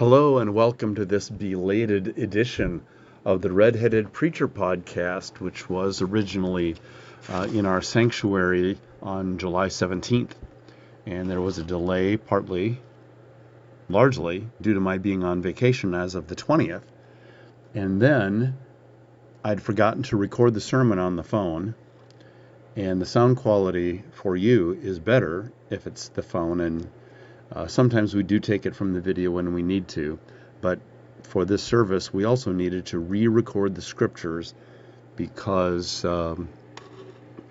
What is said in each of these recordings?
Hello, and welcome to this belated edition of the Redheaded Preacher podcast, which was originally uh, in our sanctuary on July 17th. And there was a delay, partly, largely, due to my being on vacation as of the 20th. And then I'd forgotten to record the sermon on the phone. And the sound quality for you is better if it's the phone and uh, sometimes we do take it from the video when we need to, but for this service, we also needed to re-record the scriptures because, um,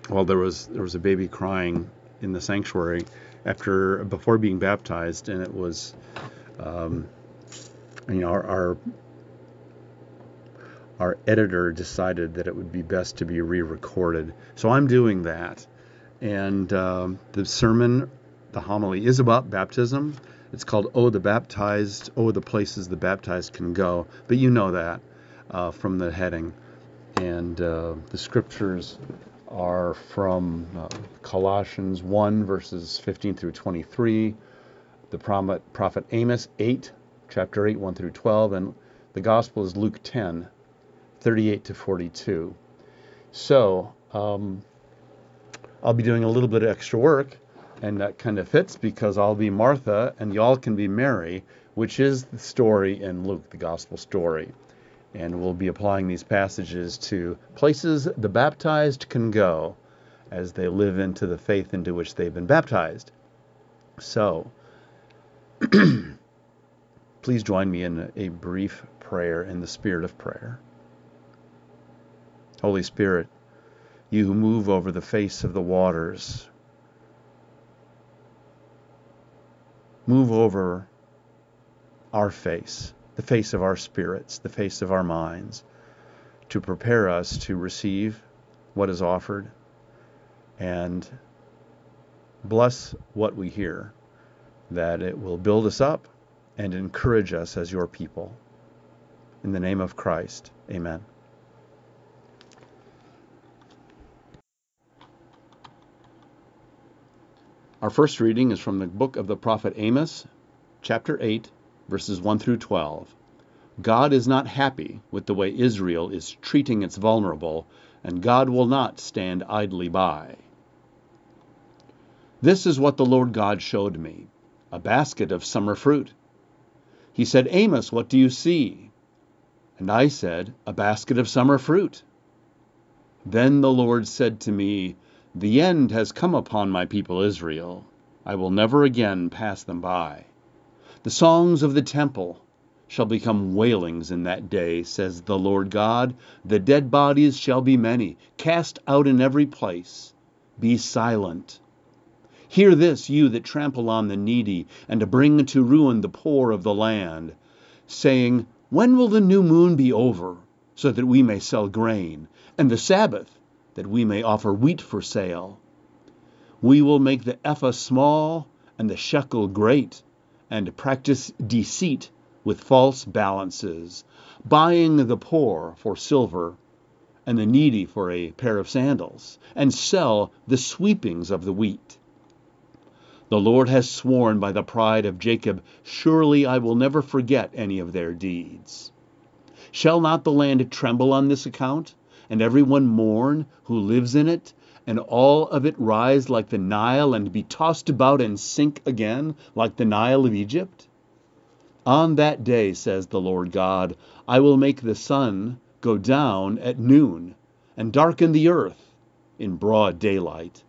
well, there was there was a baby crying in the sanctuary after before being baptized, and it was, um, you know, our, our our editor decided that it would be best to be re-recorded. So I'm doing that, and um, the sermon the homily is about baptism. It's called Oh, the Baptized, Oh, the Places the Baptized Can Go. But you know that uh, from the heading. And uh, the scriptures are from uh, Colossians 1, verses 15 through 23, the prophet, Amos 8, chapter 8, 1 through 12, and the gospel is Luke 10, 38 to 42. So, um, I'll be doing a little bit of extra work and that kind of fits because I'll be Martha and y'all can be Mary, which is the story in Luke, the gospel story. And we'll be applying these passages to places the baptized can go as they live into the faith into which they've been baptized. So, please join me in a brief prayer in the spirit of prayer. Holy Spirit, you who move over the face of the waters, move over our face, the face of our spirits, the face of our minds, to prepare us to receive what is offered and bless what we hear, that it will build us up and encourage us as your people. In the name of Christ, amen. Our first reading is from the book of the prophet Amos, chapter 8, verses 1 through 12. God is not happy with the way Israel is treating its vulnerable, and God will not stand idly by. This is what the Lord God showed me a basket of summer fruit. He said, Amos, what do you see? And I said, A basket of summer fruit. Then the Lord said to me, the end has come upon my people Israel. I will never again pass them by. The songs of the temple shall become wailings in that day, says the Lord God. The dead bodies shall be many, cast out in every place. Be silent. Hear this, you that trample on the needy, and bring to ruin the poor of the land, saying, When will the new moon be over, so that we may sell grain, and the Sabbath, that we may offer wheat for sale. We will make the ephah small and the shekel great, and practice deceit with false balances, buying the poor for silver and the needy for a pair of sandals, and sell the sweepings of the wheat. The Lord has sworn by the pride of Jacob, Surely I will never forget any of their deeds. Shall not the land tremble on this account? And everyone mourn who lives in it, and all of it rise like the Nile, and be tossed about and sink again like the Nile of Egypt? On that day, says the Lord God, I will make the sun go down at noon, and darken the earth in broad daylight.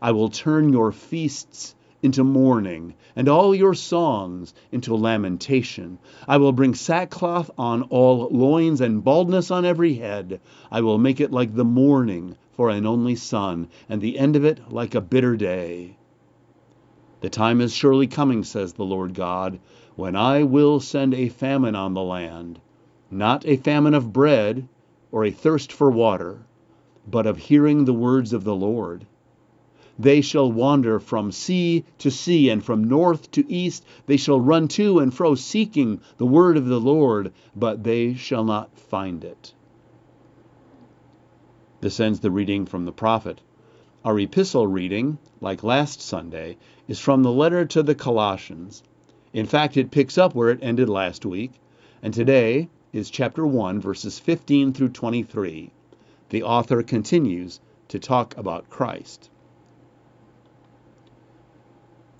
I will turn your feasts into mourning, and all your songs into lamentation. I will bring sackcloth on all loins and baldness on every head. I will make it like the mourning for an only son, and the end of it like a bitter day. The time is surely coming, says the Lord God, when I will send a famine on the land, not a famine of bread or a thirst for water, but of hearing the words of the Lord. They shall wander from sea to sea, and from north to east. They shall run to and fro, seeking the word of the Lord, but they shall not find it. This ends the reading from the prophet. Our epistle reading, like last Sunday, is from the letter to the Colossians. In fact, it picks up where it ended last week, and today is chapter 1, verses 15 through 23. The author continues to talk about Christ.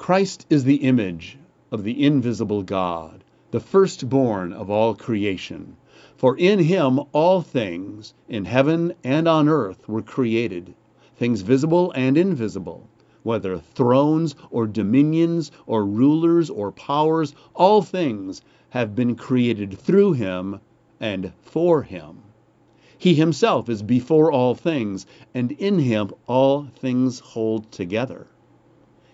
Christ is the image of the invisible God, the firstborn of all creation. For in him all things, in heaven and on earth, were created, things visible and invisible, whether thrones or dominions or rulers or powers, all things have been created through him and for him. He himself is before all things, and in him all things hold together.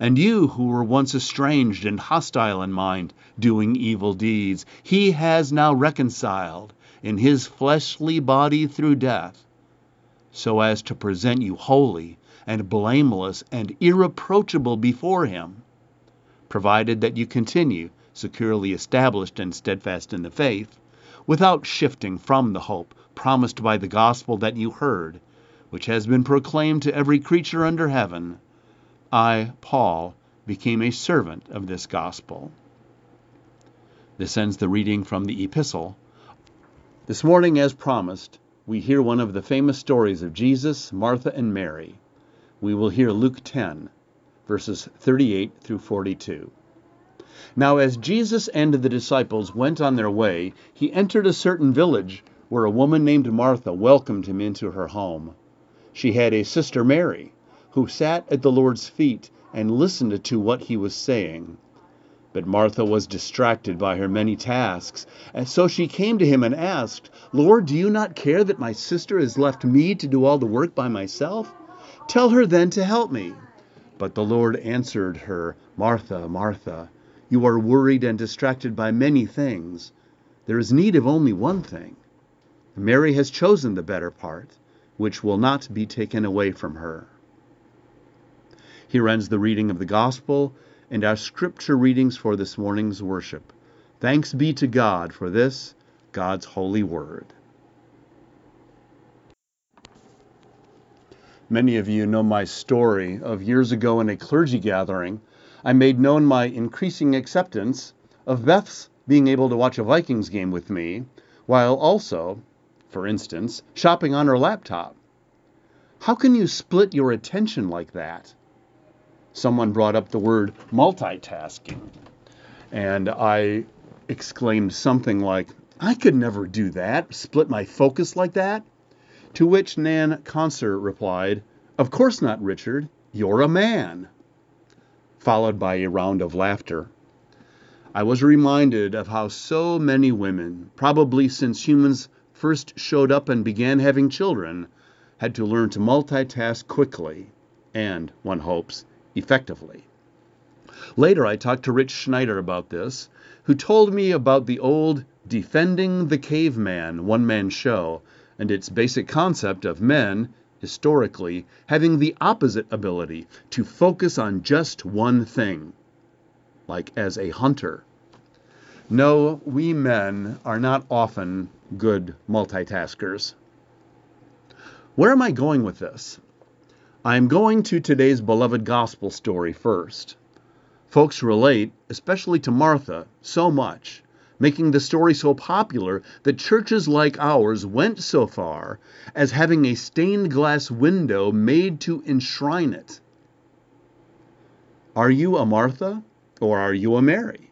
And you who were once estranged and hostile in mind, doing evil deeds, he has now reconciled in his fleshly body through death, so as to present you holy and blameless and irreproachable before him, provided that you continue securely established and steadfast in the faith, without shifting from the hope promised by the gospel that you heard, which has been proclaimed to every creature under heaven I, Paul, became a servant of this gospel. This ends the reading from the epistle. This morning, as promised, we hear one of the famous stories of Jesus, Martha, and Mary. We will hear Luke 10, verses 38 through 42. Now, as Jesus and the disciples went on their way, he entered a certain village where a woman named Martha welcomed him into her home. She had a sister Mary who sat at the Lord's feet and listened to what he was saying. But Martha was distracted by her many tasks, and so she came to him and asked, Lord, do you not care that my sister has left me to do all the work by myself? Tell her then to help me. But the Lord answered her, Martha, Martha, you are worried and distracted by many things. There is need of only one thing. Mary has chosen the better part, which will not be taken away from her. Here ends the reading of the Gospel and our scripture readings for this morning's worship. Thanks be to God for this, God's holy word. Many of you know my story of years ago in a clergy gathering. I made known my increasing acceptance of Beth's being able to watch a Vikings game with me, while also, for instance, shopping on her laptop. How can you split your attention like that? Someone brought up the word multitasking. And I exclaimed something like, I could never do that, split my focus like that. To which Nan Concert replied, Of course not, Richard. You're a man. Followed by a round of laughter. I was reminded of how so many women, probably since humans first showed up and began having children, had to learn to multitask quickly and, one hopes, effectively. Later, I talked to Rich Schneider about this, who told me about the old Defending the Caveman one man show and its basic concept of men, historically, having the opposite ability to focus on just one thing, like as a hunter. No, we men are not often good multitaskers. Where am I going with this? I am going to today's beloved gospel story first. Folks relate, especially to Martha, so much, making the story so popular that churches like ours went so far as having a stained glass window made to enshrine it. Are you a Martha or are you a Mary?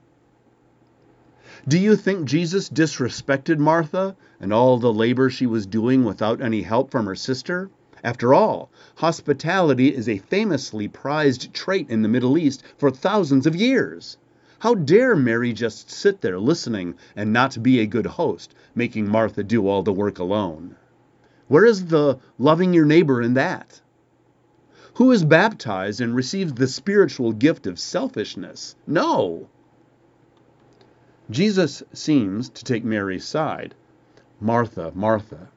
Do you think Jesus disrespected Martha and all the labor she was doing without any help from her sister? After all, hospitality is a famously prized trait in the Middle East for thousands of years. How dare Mary just sit there listening and not be a good host, making Martha do all the work alone? Where is the loving your neighbor in that? Who is baptized and receives the spiritual gift of selfishness? No. Jesus seems to take Mary's side. Martha, Martha,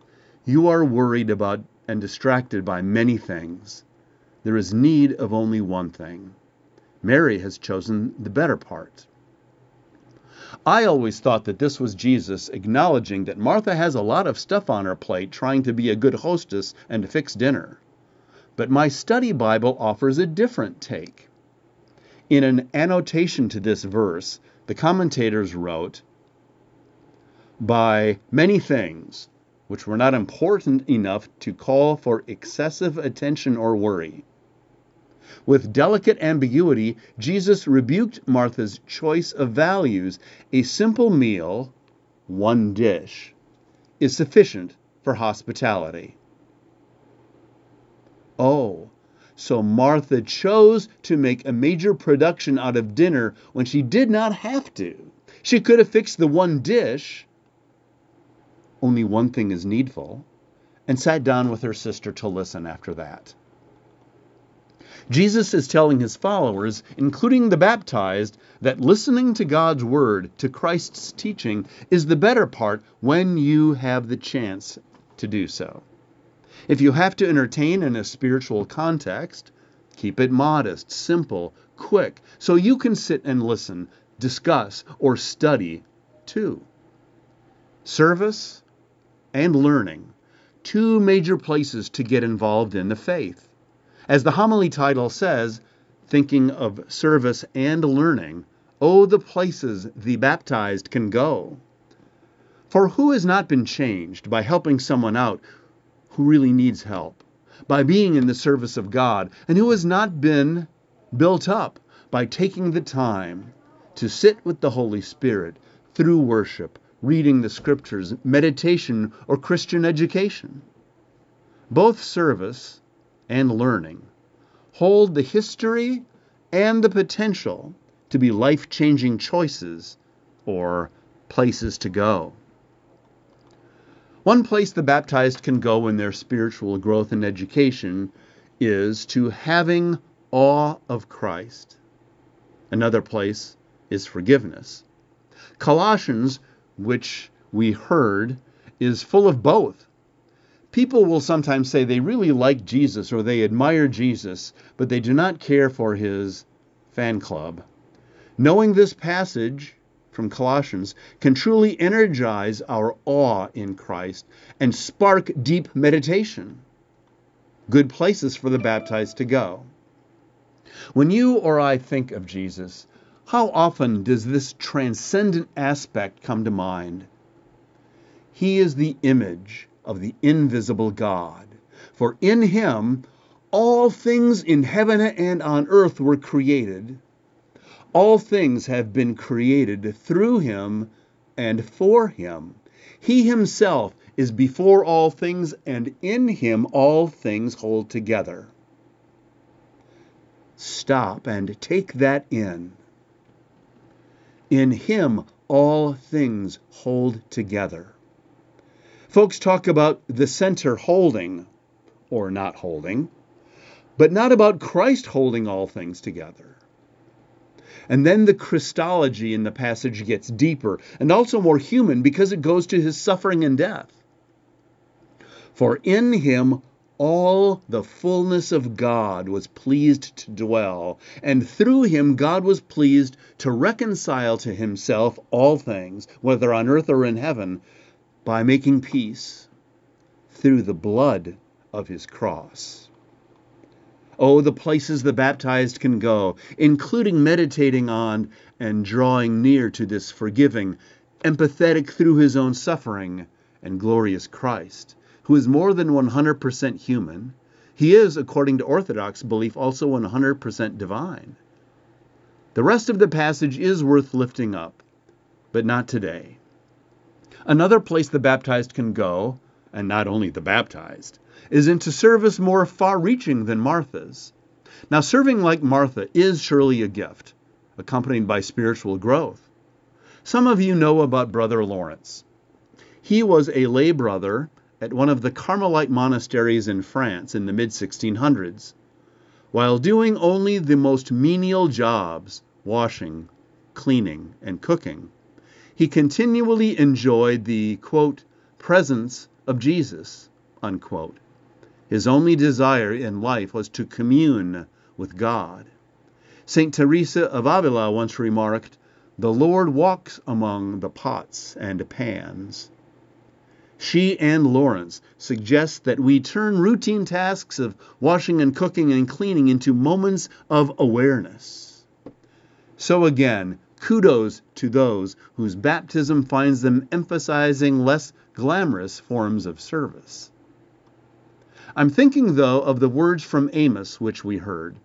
you are worried about and distracted by many things. There is need of only one thing. Mary has chosen the better part. I always thought that this was Jesus acknowledging that Martha has a lot of stuff on her plate trying to be a good hostess and fix dinner. But my study Bible offers a different take. In an annotation to this verse, the commentators wrote, By many things which were not important enough to call for excessive attention or worry. With delicate ambiguity, Jesus rebuked Martha's choice of values. A simple meal, one dish, is sufficient for hospitality. Oh, so Martha chose to make a major production out of dinner when she did not have to. She could have fixed the one dish, only one thing is needful, and sat down with her sister to listen after that. Jesus is telling his followers, including the baptized, that listening to God's word, to Christ's teaching, is the better part when you have the chance to do so. If you have to entertain in a spiritual context, keep it modest, simple, quick, so you can sit and listen, discuss, or study too. Service and learning, two major places to get involved in the faith. As the homily title says, thinking of service and learning, oh, the places the baptized can go. For who has not been changed by helping someone out who really needs help, by being in the service of God, and who has not been built up by taking the time to sit with the Holy Spirit through worship, reading the scriptures, meditation, or Christian education. Both service and learning hold the history and the potential to be life changing choices or places to go. One place the baptized can go in their spiritual growth and education is to having awe of Christ. Another place is forgiveness. Colossians, which we heard, is full of both. People will sometimes say they really like Jesus or they admire Jesus, but they do not care for his fan club. Knowing this passage, from Colossians can truly energize our awe in Christ and spark deep meditation. Good places for the baptized to go. When you or I think of Jesus, how often does this transcendent aspect come to mind? He is the image of the invisible God. For in him all things in heaven and on earth were created all things have been created through him and for him. He himself is before all things, and in him all things hold together. Stop and take that in. In him all things hold together. Folks talk about the center holding or not holding, but not about Christ holding all things together. And then the Christology in the passage gets deeper and also more human because it goes to his suffering and death. For in him all the fullness of God was pleased to dwell, and through him God was pleased to reconcile to himself all things, whether on earth or in heaven, by making peace through the blood of his cross. Oh, the places the baptized can go, including meditating on and drawing near to this forgiving, empathetic through his own suffering, and glorious Christ, who is more than 100% human. He is, according to Orthodox belief, also 100% divine. The rest of the passage is worth lifting up, but not today. Another place the baptized can go, and not only the baptized, is into service more far reaching than Martha's. Now, serving like Martha is surely a gift, accompanied by spiritual growth. Some of you know about Brother Lawrence. He was a lay brother at one of the Carmelite monasteries in France in the mid 1600s. While doing only the most menial jobs, washing, cleaning, and cooking, he continually enjoyed the, quote, presence of Jesus, unquote. His only desire in life was to commune with God. St. Teresa of Avila once remarked, The Lord walks among the pots and pans. She and Lawrence suggest that we turn routine tasks of washing and cooking and cleaning into moments of awareness. So again, kudos to those whose baptism finds them emphasizing less glamorous forms of service. I'm thinking, though, of the words from Amos which we heard.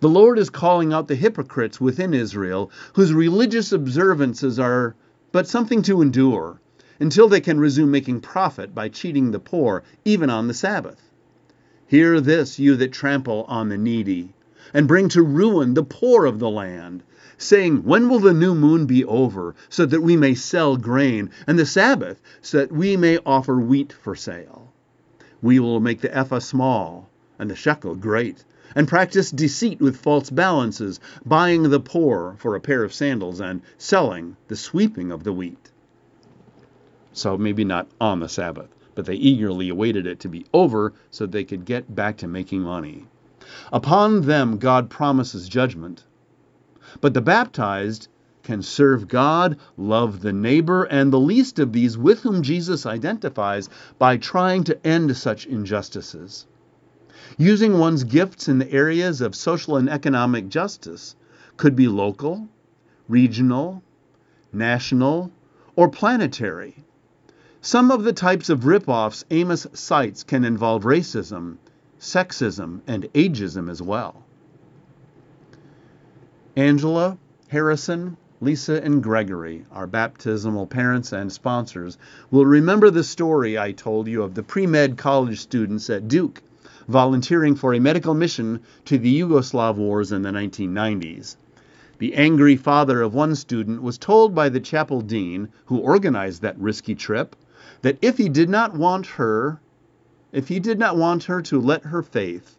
The Lord is calling out the hypocrites within Israel whose religious observances are but something to endure until they can resume making profit by cheating the poor, even on the Sabbath. Hear this, you that trample on the needy, and bring to ruin the poor of the land, saying, When will the new moon be over, so that we may sell grain, and the Sabbath, so that we may offer wheat for sale? We will make the ephah small, and the shekel great, and practice deceit with false balances, buying the poor for a pair of sandals, and selling the sweeping of the wheat so maybe not on the Sabbath, but they eagerly awaited it to be over so they could get back to making money. Upon them God promises judgment, but the baptized can serve God, love the neighbor, and the least of these with whom Jesus identifies by trying to end such injustices. Using one's gifts in the areas of social and economic justice could be local, regional, national, or planetary. Some of the types of ripoffs Amos cites can involve racism, sexism, and ageism as well. Angela, Harrison, Lisa, and Gregory, our baptismal parents and sponsors, will remember the story I told you of the pre med college students at Duke volunteering for a medical mission to the Yugoslav wars in the 1990s. The angry father of one student was told by the chapel dean, who organized that risky trip, that if he did not want her, if he did not want her to let her faith,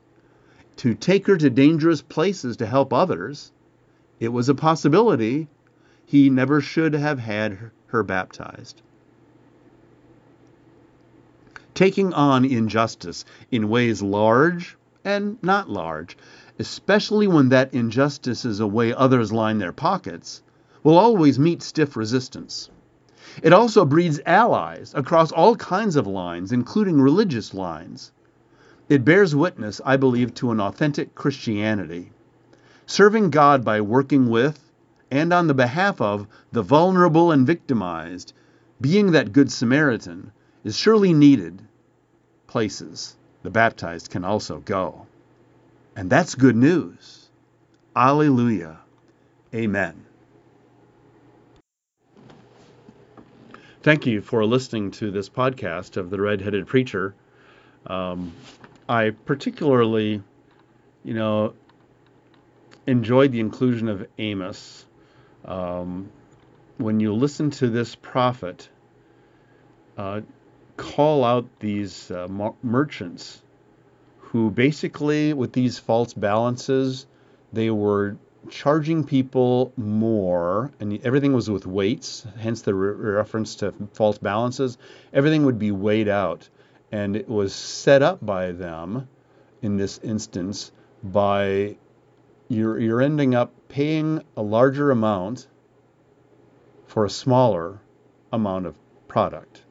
to take her to dangerous places to help others, it was a possibility he never should have had her baptized. Taking on injustice in ways large and not large, especially when that injustice is a way others line their pockets, will always meet stiff resistance. It also breeds allies across all kinds of lines, including religious lines. It bears witness, I believe, to an authentic Christianity. Serving God by working with and on the behalf of the vulnerable and victimized, being that Good Samaritan, is surely needed. Places the baptized can also go. And that's good news. Alleluia. Amen. Thank you for listening to this podcast of the Redheaded Preacher. Um, I particularly, you know, enjoyed the inclusion of Amos. Um, when you listen to this prophet uh, call out these uh, merchants who basically, with these false balances, they were charging people more, and everything was with weights, hence the re- reference to false balances. Everything would be weighed out, and it was set up by them in this instance by you're, you're ending up paying a larger amount for a smaller amount of product.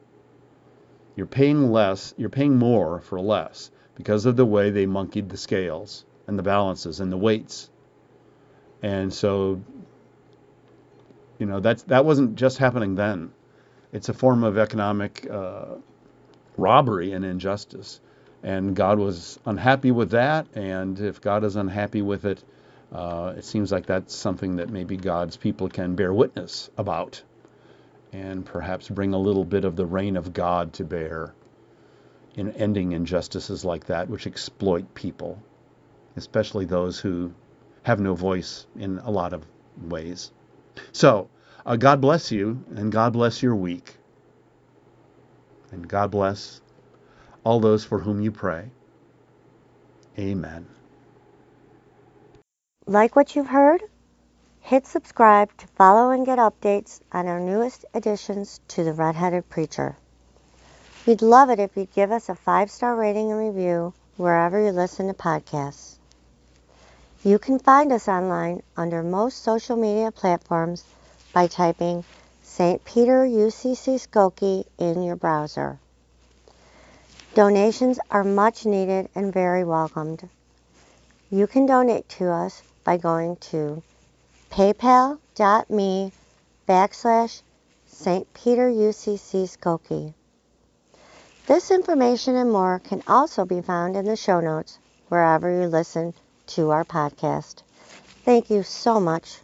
You're paying less, you're paying more for less because of the way they monkeyed the scales and the balances and the weights and so you know that's that wasn't just happening then. It's a form of economic uh, robbery and injustice. And god was unhappy with that. And if god is unhappy with it uh, it seems like that's something that maybe god's people can bear witness about and perhaps bring a little bit of the reign of god to bear in ending injustices like that which exploit people especially those who have no voice in a lot of ways. So, uh, God bless you, and God bless your week. And God bless all those for whom you pray. Amen. Like what you've heard? Hit subscribe to follow and get updates on our newest additions to the Redheaded Preacher. We'd love it if you'd give us a five star rating and review wherever you listen to podcasts. You can find us online under most social media platforms by typing St. Peter UCC Skokie in your browser. Donations are much needed and very welcomed. You can donate to us by going to paypal.me backslash St. Peter UCC Skokie. This information and more can also be found in the show notes wherever you listen to our podcast. Thank you so much